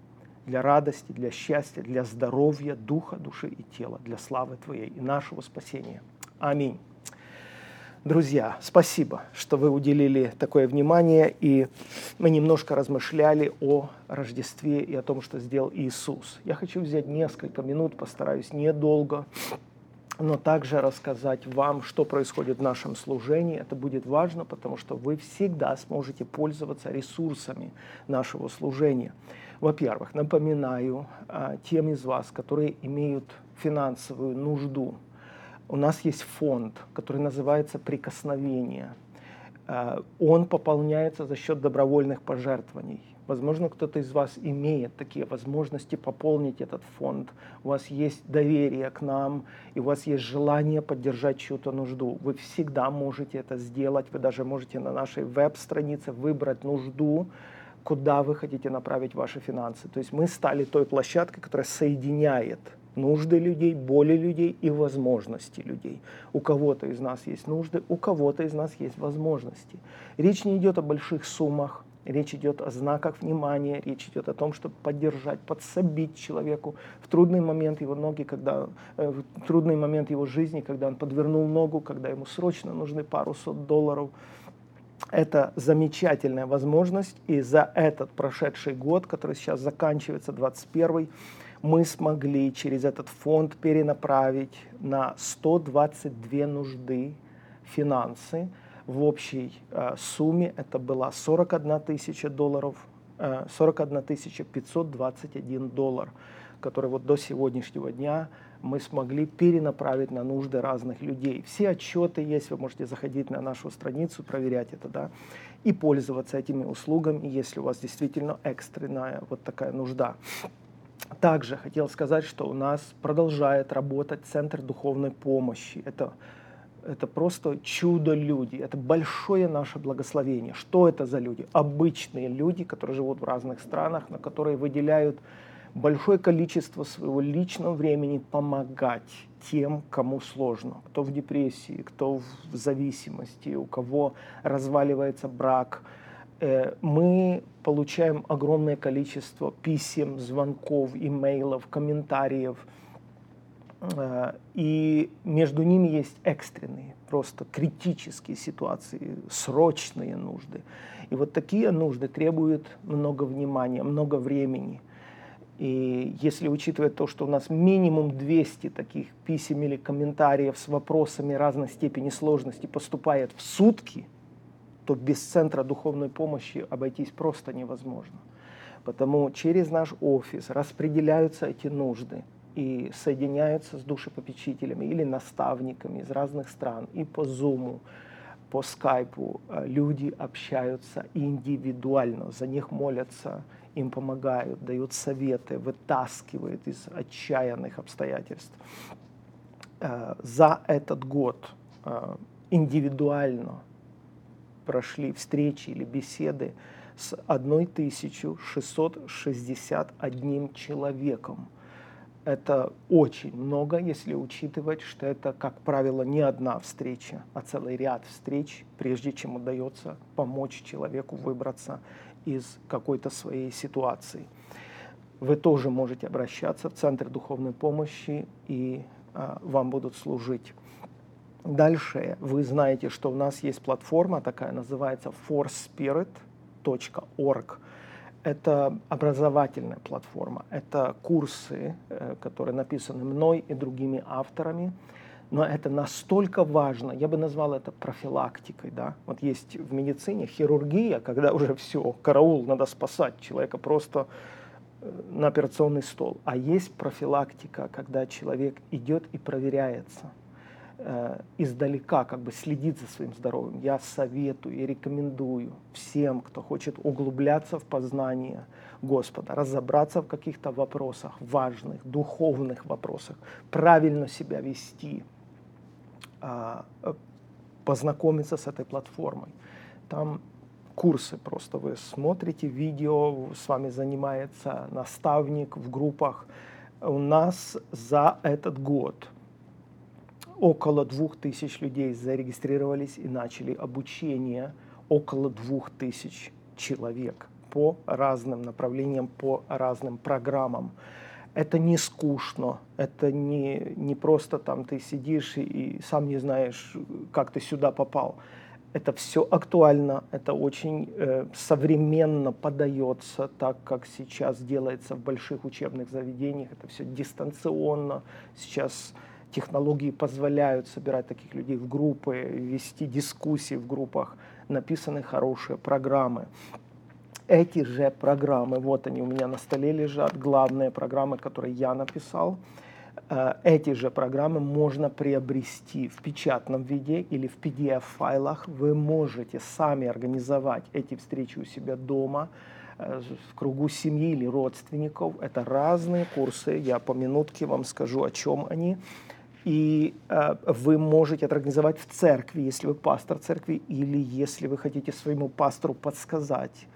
для радости, для счастья, для здоровья духа, души и тела, для славы Твоей и нашего спасения. Аминь. Друзья, спасибо, что вы уделили такое внимание, и мы немножко размышляли о Рождестве и о том, что сделал Иисус. Я хочу взять несколько минут, постараюсь недолго, но также рассказать вам, что происходит в нашем служении. Это будет важно, потому что вы всегда сможете пользоваться ресурсами нашего служения. Во-первых, напоминаю а, тем из вас, которые имеют финансовую нужду – у нас есть фонд, который называется «Прикосновение». Э, он пополняется за счет добровольных пожертвований. Возможно, кто-то из вас имеет такие возможности пополнить этот фонд. У вас есть доверие к нам, и у вас есть желание поддержать чью-то нужду. Вы всегда можете это сделать. Вы даже можете на нашей веб-странице выбрать нужду, куда вы хотите направить ваши финансы. То есть мы стали той площадкой, которая соединяет нужды людей, боли людей и возможности людей. У кого-то из нас есть нужды, у кого-то из нас есть возможности. Речь не идет о больших суммах, речь идет о знаках внимания, речь идет о том, чтобы поддержать, подсобить человеку в трудный момент его ноги, когда, э, в трудный момент его жизни, когда он подвернул ногу, когда ему срочно нужны пару сот долларов. Это замечательная возможность, и за этот прошедший год, который сейчас заканчивается, 21 мы смогли через этот фонд перенаправить на 122 нужды финансы. В общей э, сумме это была 41 тысяча долларов, э, 41 тысяча 521 доллар, который вот до сегодняшнего дня мы смогли перенаправить на нужды разных людей. Все отчеты есть, вы можете заходить на нашу страницу, проверять это, да, и пользоваться этими услугами, если у вас действительно экстренная вот такая нужда. Также хотел сказать, что у нас продолжает работать Центр духовной помощи. Это Это просто чудо-люди. Это большое наше благословение. Что это за люди? Обычные люди, которые живут в разных странах, на которые выделяют большое количество своего личного времени помогать тем, кому сложно. Кто в депрессии, кто в зависимости, у кого разваливается брак. Э, мы получаем огромное количество писем, звонков, имейлов, комментариев – Э, и между ними есть экстренные, просто критические ситуации, срочные нужды. И вот такие нужды требуют много внимания, много времени. И если учитывать то, что у нас минимум 200 таких писем или комментариев с вопросами разной степени сложности поступает в сутки, то без центра духовной помощи обойтись просто невозможно. Потому через наш офис распределяются эти нужды – и соединяются с душепопечителями или наставниками из разных стран и по Zoom, по скайпу э, люди общаются индивидуально, за них молятся, им помогают, дают советы, вытаскивают из отчаянных обстоятельств. Э, за этот год э, индивидуально прошли встречи или беседы с 1661 человеком – это очень много, если учитывать, что это, как правило, не одна встреча, а целый ряд встреч, прежде чем удается помочь человеку выбраться из какой-то своей ситуации. Вы тоже можете обращаться в Центр духовной помощи, и а, вам будут служить. Дальше вы знаете, что у нас есть платформа такая, называется forspirit.org это образовательная платформа, это курсы, э, которые написаны мной и другими авторами, но это настолько важно, я бы назвал это профилактикой, да. Вот есть в медицине хирургия, когда уже все, караул, надо спасать человека просто э, на операционный стол, а есть профилактика, когда человек идет и проверяется – э, издалека как бы следить за своим здоровьем. Я советую и рекомендую всем, кто хочет углубляться в познание Господа, разобраться в каких-то вопросах, важных, духовных вопросах, правильно себя вести, э, познакомиться с этой платформой. Там курсы просто вы смотрите видео, с вами занимается наставник в группах. У нас за этот год – около двух тысяч людей зарегистрировались и начали обучение, около двух тысяч человек по разным направлениям, по разным программам. Это не скучно, это не, не просто там ты сидишь и, и сам не знаешь, как ты сюда попал. Это все актуально, это очень э, современно подается, так как сейчас делается в больших учебных заведениях. Это все дистанционно. Сейчас технологии позволяют собирать таких людей в группы, вести дискуссии в группах, написаны хорошие программы. Эти же программы, вот они у меня на столе лежат, главные программы, которые я написал, э, эти же программы можно приобрести в печатном виде или в PDF-файлах. Вы можете сами организовать эти встречи у себя дома, э, в кругу семьи или родственников. Это разные курсы, я по минутке вам скажу, о чем они и э, вы можете это организовать в церкви, если вы пастор церкви, или если вы хотите своему пастору подсказать,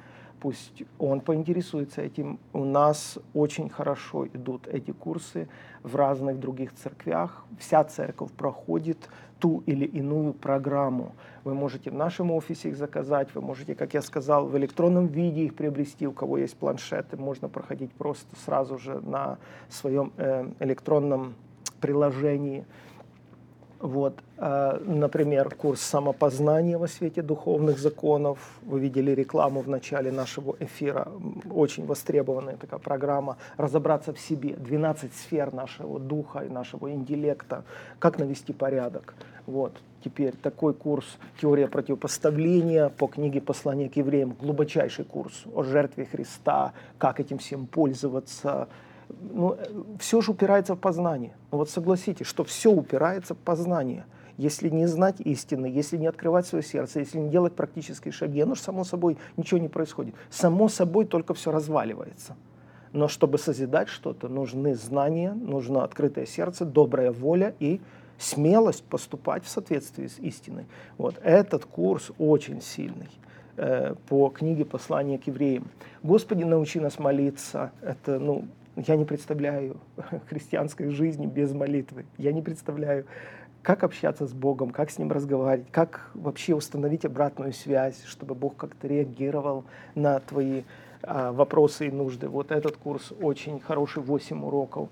пусть он поинтересуется этим. У нас очень хорошо идут эти курсы в разных других церквях. Вся церковь проходит ту или иную программу. Вы можете в нашем офисе их заказать, вы можете, как я сказал, в электронном виде их приобрести. У кого есть планшеты, можно проходить просто сразу же на своем э, электронном приложении. Вот, а, например, курс самопознания во свете духовных законов. Вы видели рекламу в начале нашего эфира. Очень востребованная такая программа. Разобраться в себе. 12 сфер нашего духа и нашего интеллекта. Как навести порядок. Вот. Теперь такой курс «Теория противопоставления» по книге «Послание к евреям». Глубочайший курс о жертве Христа, как этим всем пользоваться, ну, все же упирается в познание. Ну вот согласитесь, что все упирается в познание. Если не знать истины, если не открывать свое сердце, если не делать практические шаги, оно же само собой ничего не происходит. Само собой только все разваливается. Но чтобы созидать что-то, нужны знания, нужно открытое сердце, добрая воля и смелость поступать в соответствии с истиной. Вот этот курс очень сильный э, по книге «Послание к евреям». «Господи, научи нас молиться». Это, ну, я не представляю христианской жизни без молитвы. Я не представляю, как общаться с Богом, как с Ним разговаривать, как вообще установить обратную связь, чтобы Бог как-то реагировал на твои а, вопросы и нужды. Вот этот курс очень хороший, 8 уроков.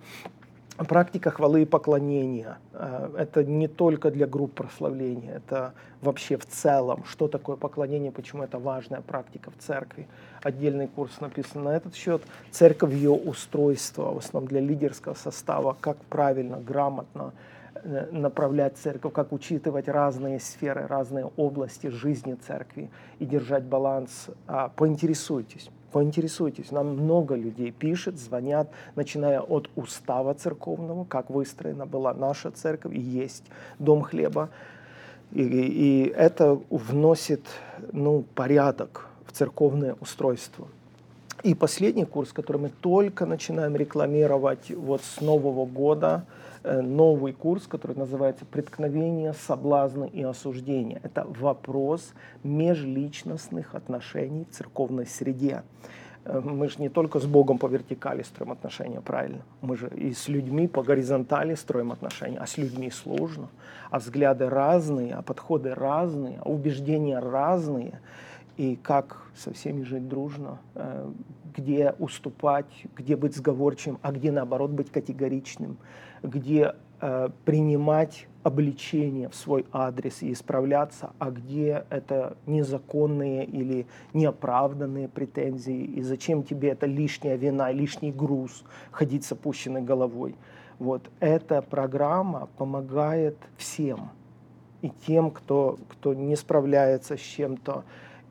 Практика хвалы и поклонения. А, это не только для групп прославления, это вообще в целом, что такое поклонение, почему это важная практика в церкви. Отдельный курс написан на этот счет. Церковь, ее устройство, в основном для лидерского состава, как правильно, грамотно э, направлять церковь, как учитывать разные сферы, разные области жизни церкви и держать баланс. А, поинтересуйтесь поинтересуйтесь. Нам много людей пишет, звонят, начиная от устава церковного, как выстроена была наша церковь и есть дом хлеба. И, и это вносит ну, порядок в церковное устройство. И последний курс, который мы только начинаем рекламировать вот с Нового года, новый курс, который называется «Преткновение, соблазны и осуждения». Это вопрос межличностных отношений в церковной среде. Э, мы же не только с Богом по вертикали строим отношения, правильно? Мы же и с людьми по горизонтали строим отношения, а с людьми сложно. А взгляды разные, а подходы разные, а убеждения разные – и как со всеми жить дружно, э, где уступать, где быть сговорчивым, а где наоборот быть категоричным, где э, принимать обличение в свой адрес и исправляться, а где это незаконные или неоправданные претензии, и зачем тебе это лишняя вина, лишний груз, ходить с опущенной головой. Вот эта программа помогает всем, и тем, кто, кто не справляется с чем-то,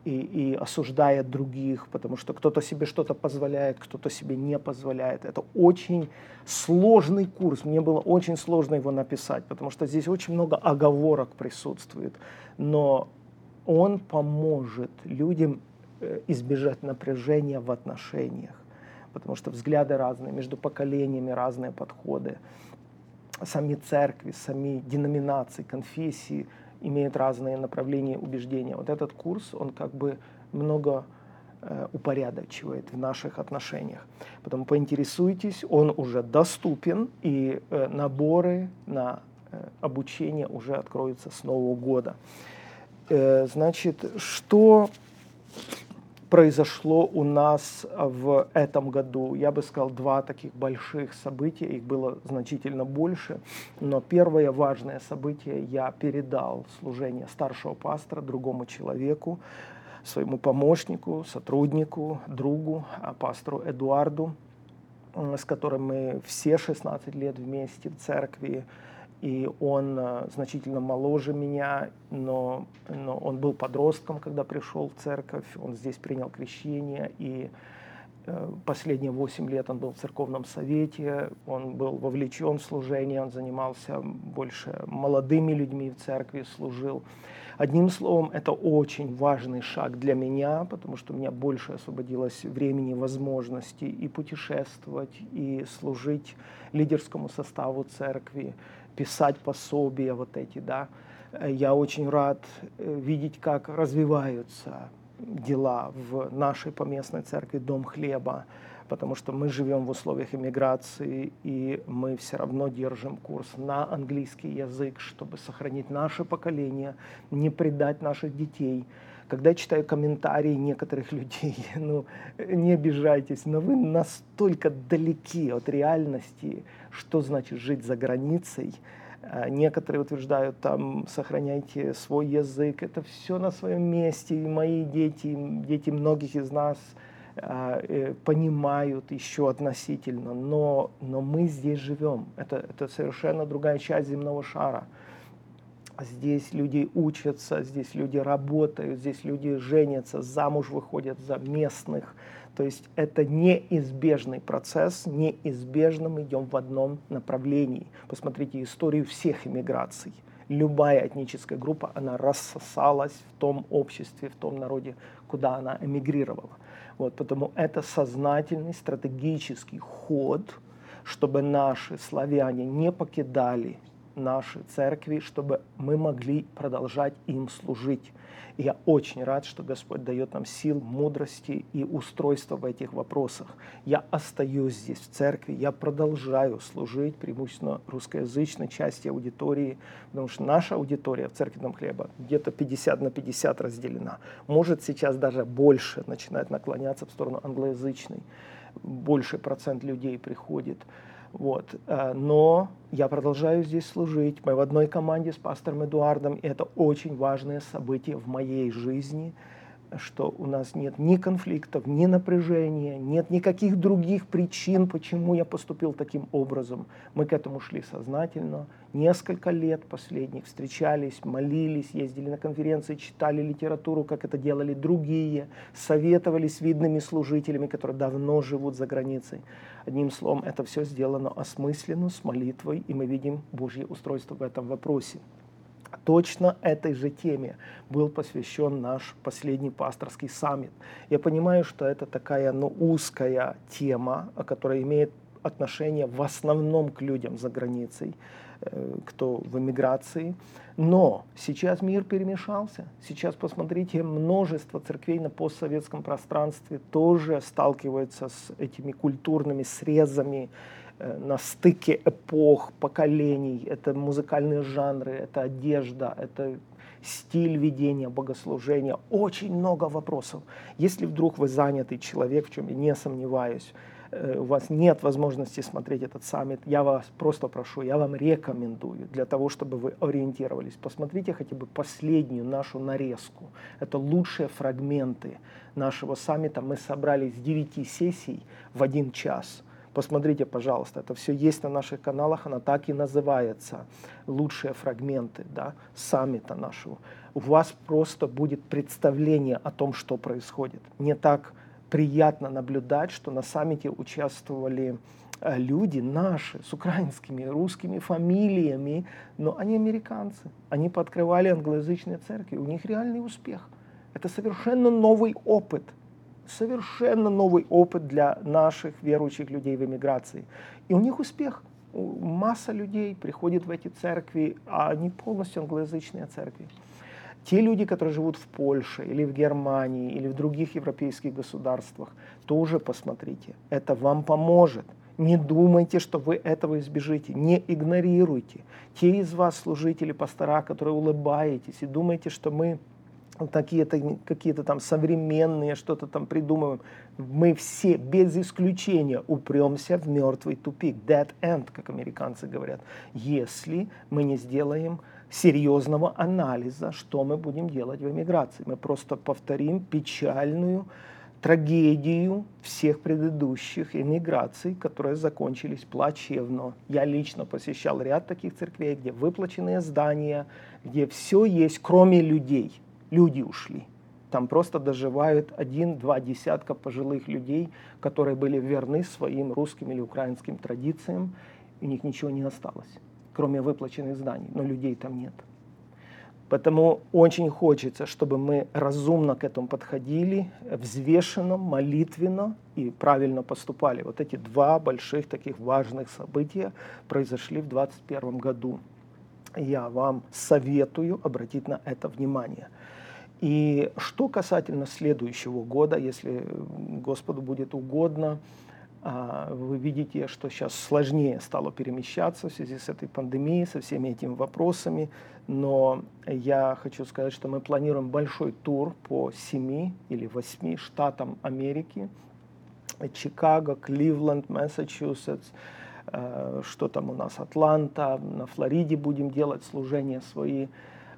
и, и осуждает других, потому что кто-то себе что-то позволяет, кто-то себе не позволяет. Это очень сложный курс. Мне было очень сложно его написать, потому что здесь очень много оговорок присутствует. Но он поможет людям э, избежать напряжения в отношениях, потому что взгляды разные, между поколениями разные подходы. Сами церкви, сами деноминации, конфессии – имеют разные направления убеждения. Вот этот курс, он как бы много э, упорядочивает в наших отношениях. Поэтому поинтересуйтесь, он уже доступен, и э, наборы на э, обучение уже откроются с Нового года. Значит, что произошло у нас в этом году. Я бы сказал, два таких больших события, их было значительно больше, но первое важное событие я передал служение старшего пастора другому человеку, своему помощнику, сотруднику, другу, а, пастору Эдуарду, с которым мы все 16 лет вместе в церкви и он э, значительно моложе меня, но, но он был подростком, когда пришел в церковь, он здесь принял крещение, и э, последние 8 лет он был в церковном совете, он был вовлечен в служение, он занимался больше молодыми людьми в церкви, служил. Одним словом, это очень важный шаг для меня, потому что у меня больше освободилось времени, возможностей и путешествовать, и служить лидерскому составу церкви, писать пособия вот эти, да. Я очень рад э, видеть, как развиваются дела в нашей поместной церкви «Дом хлеба», потому что мы живем в условиях иммиграции, и мы все равно держим курс на английский язык, чтобы сохранить наше поколение, не предать наших детей. Когда я читаю комментарии некоторых людей, ну, не обижайтесь, но вы настолько далеки от реальности, что значит жить за границей. А, некоторые утверждают, там, сохраняйте свой язык, это все на своем месте. И мои дети, дети многих из нас а, э, понимают еще относительно, но, но мы здесь живем. Это, это совершенно другая часть земного шара. Здесь люди учатся, здесь люди работают, здесь люди женятся, замуж выходят за местных. То есть это неизбежный процесс, неизбежно мы идем в одном направлении. Посмотрите историю всех иммиграций. Любая этническая группа, она рассосалась в том обществе, в том народе, куда она эмигрировала. Вот, потому это сознательный стратегический ход, чтобы наши славяне не покидали наши церкви, чтобы мы могли продолжать им служить. И я очень рад, что Господь дает нам сил, мудрости и устройства в этих вопросах. Я остаюсь здесь в церкви, я продолжаю служить преимущественно русскоязычной части аудитории, потому что наша аудитория в церкви Дом Хлеба где-то 50 на 50 разделена. Может сейчас даже больше начинает наклоняться в сторону англоязычной. Больше процент людей приходит. Вот. Э, но я продолжаю здесь служить. Мы в одной команде с пастором Эдуардом. И это очень важное событие в моей жизни – что у нас нет ни конфликтов, ни напряжения, нет никаких других причин, почему я поступил таким образом. Мы к этому шли сознательно. Несколько лет последних встречались, молились, ездили на конференции, читали литературу, как это делали другие, советовались с видными служителями, которые давно живут за границей. Одним словом, это все сделано осмысленно, с молитвой, и мы видим Божье устройство в этом вопросе. Точно этой же теме был посвящен наш последний пасторский саммит. Я понимаю, что это такая ну, узкая тема, которая имеет отношение в основном к людям за границей, э, кто в эмиграции. Но сейчас мир перемешался. Сейчас, посмотрите, множество церквей на постсоветском пространстве тоже сталкиваются с этими культурными срезами, на стыке эпох, поколений. Это музыкальные жанры, это одежда, это стиль ведения богослужения. Очень много вопросов. Если вдруг вы занятый человек, в чем я не сомневаюсь, э, у вас нет возможности смотреть этот саммит, я вас просто прошу, я вам рекомендую для того, чтобы вы ориентировались. Посмотрите хотя бы последнюю нашу нарезку. Это лучшие фрагменты нашего саммита. Мы собрали с 9 сессий в один час – Посмотрите, пожалуйста, это все есть на наших каналах, она так и называется. Лучшие фрагменты да, саммита нашего. У вас просто будет представление о том, что происходит. Не так приятно наблюдать, что на саммите участвовали э, люди наши, с украинскими, русскими фамилиями, но они американцы. Они подкрывали англоязычные церкви, у них реальный успех. Это совершенно новый опыт – совершенно новый опыт для наших верующих людей в эмиграции. И у них успех. Масса людей приходит в эти церкви, а они полностью англоязычные церкви. Те люди, которые живут в Польше или в Германии или в других европейских государствах, тоже посмотрите. Это вам поможет. Не думайте, что вы этого избежите. Не игнорируйте. Те из вас, служители, пастора, которые улыбаетесь и думаете, что мы какие-то какие там современные, что-то там придумываем. Мы все без исключения упремся в мертвый тупик, dead end, как американцы говорят, если мы не сделаем серьезного анализа, что мы будем делать в эмиграции. Мы просто повторим печальную трагедию всех предыдущих эмиграций, которые закончились плачевно. Я лично посещал ряд таких церквей, где выплаченные здания, где все есть, кроме людей – люди ушли. Там просто доживают один-два десятка пожилых людей, которые были верны своим русским или украинским традициям, у них ничего не осталось, кроме выплаченных зданий, но людей там нет. Поэтому очень хочется, чтобы мы разумно к этому подходили, взвешенно, молитвенно и правильно поступали. Вот эти два больших таких важных события произошли в 2021 году. Я вам советую обратить на это внимание – и что касательно следующего года, если Господу будет угодно, а, вы видите, что сейчас сложнее стало перемещаться в связи с этой пандемией, со всеми этими вопросами. Но я хочу сказать, что мы планируем большой тур по семи или восьми штатам Америки. Чикаго, Кливленд, Массачусетс, э, что там у нас, Атланта, на Флориде будем делать служения свои.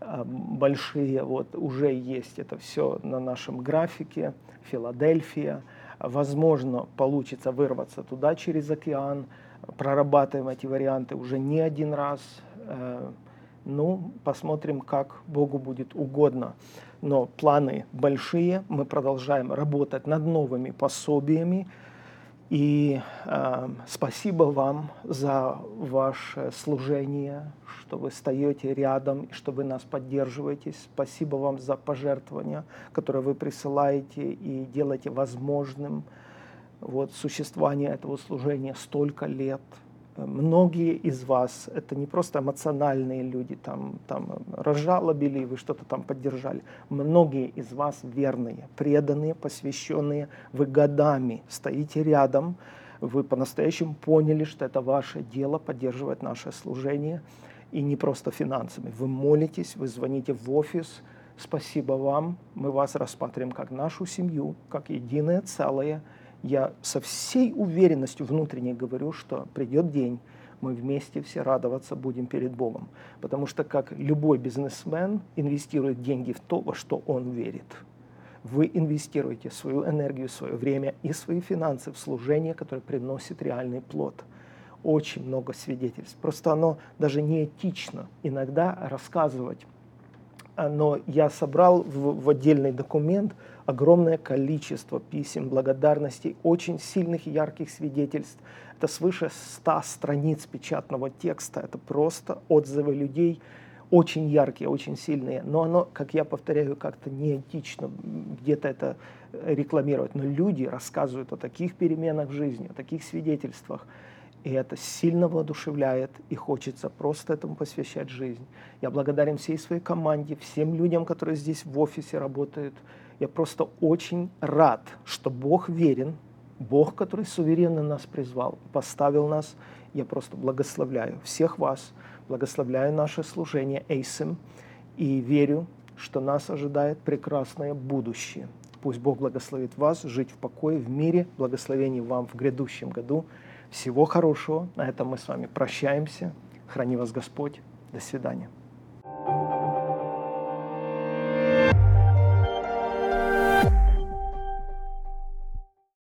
Э, большие вот уже есть это все на нашем графике. Филадельфия. Возможно, получится вырваться туда через океан. Прорабатываем эти варианты уже не один раз. Э, ну, посмотрим, как Богу будет угодно. Но планы большие. Мы продолжаем работать над новыми пособиями. И э, спасибо вам за ваше служение, что вы стоите рядом, что вы нас поддерживаете. Спасибо вам за пожертвования, которые вы присылаете и делаете возможным вот, существование этого служения столько лет. Многие из вас, это не просто эмоциональные люди, там, там разжалобили, вы что-то там поддержали. Многие из вас верные, преданные, посвященные, вы годами стоите рядом, вы по-настоящему поняли, что это ваше дело поддерживать наше служение, и не просто финансами. Вы молитесь, вы звоните в офис, спасибо вам, мы вас рассматриваем как нашу семью, как единое целое – я со всей уверенностью внутренней говорю, что придет день, мы вместе все радоваться будем перед Богом. Потому что как любой бизнесмен инвестирует деньги в то, во что он верит. Вы инвестируете свою энергию, свое время и свои финансы в служение, которое приносит реальный плод. Очень много свидетельств. Просто оно даже не этично иногда рассказывать но я собрал в, в отдельный документ огромное количество писем благодарностей, очень сильных ярких свидетельств. Это свыше 100 страниц печатного текста, это просто отзывы людей, очень яркие, очень сильные, но оно, как я повторяю, как-то неэтично где-то это рекламировать. Но люди рассказывают о таких переменах в жизни, о таких свидетельствах. И это сильно воодушевляет, и хочется просто этому посвящать жизнь. Я благодарен всей своей команде, всем людям, которые здесь в офисе работают. Я просто очень рад, что Бог верен, Бог, который суверенно нас призвал, поставил нас. Я просто благословляю всех вас, благословляю наше служение Эйсем и верю, что нас ожидает прекрасное будущее. Пусть Бог благословит вас жить в покое, в мире, благословений вам в грядущем году. Всего хорошего. На этом мы с вами прощаемся. Храни вас Господь. До свидания.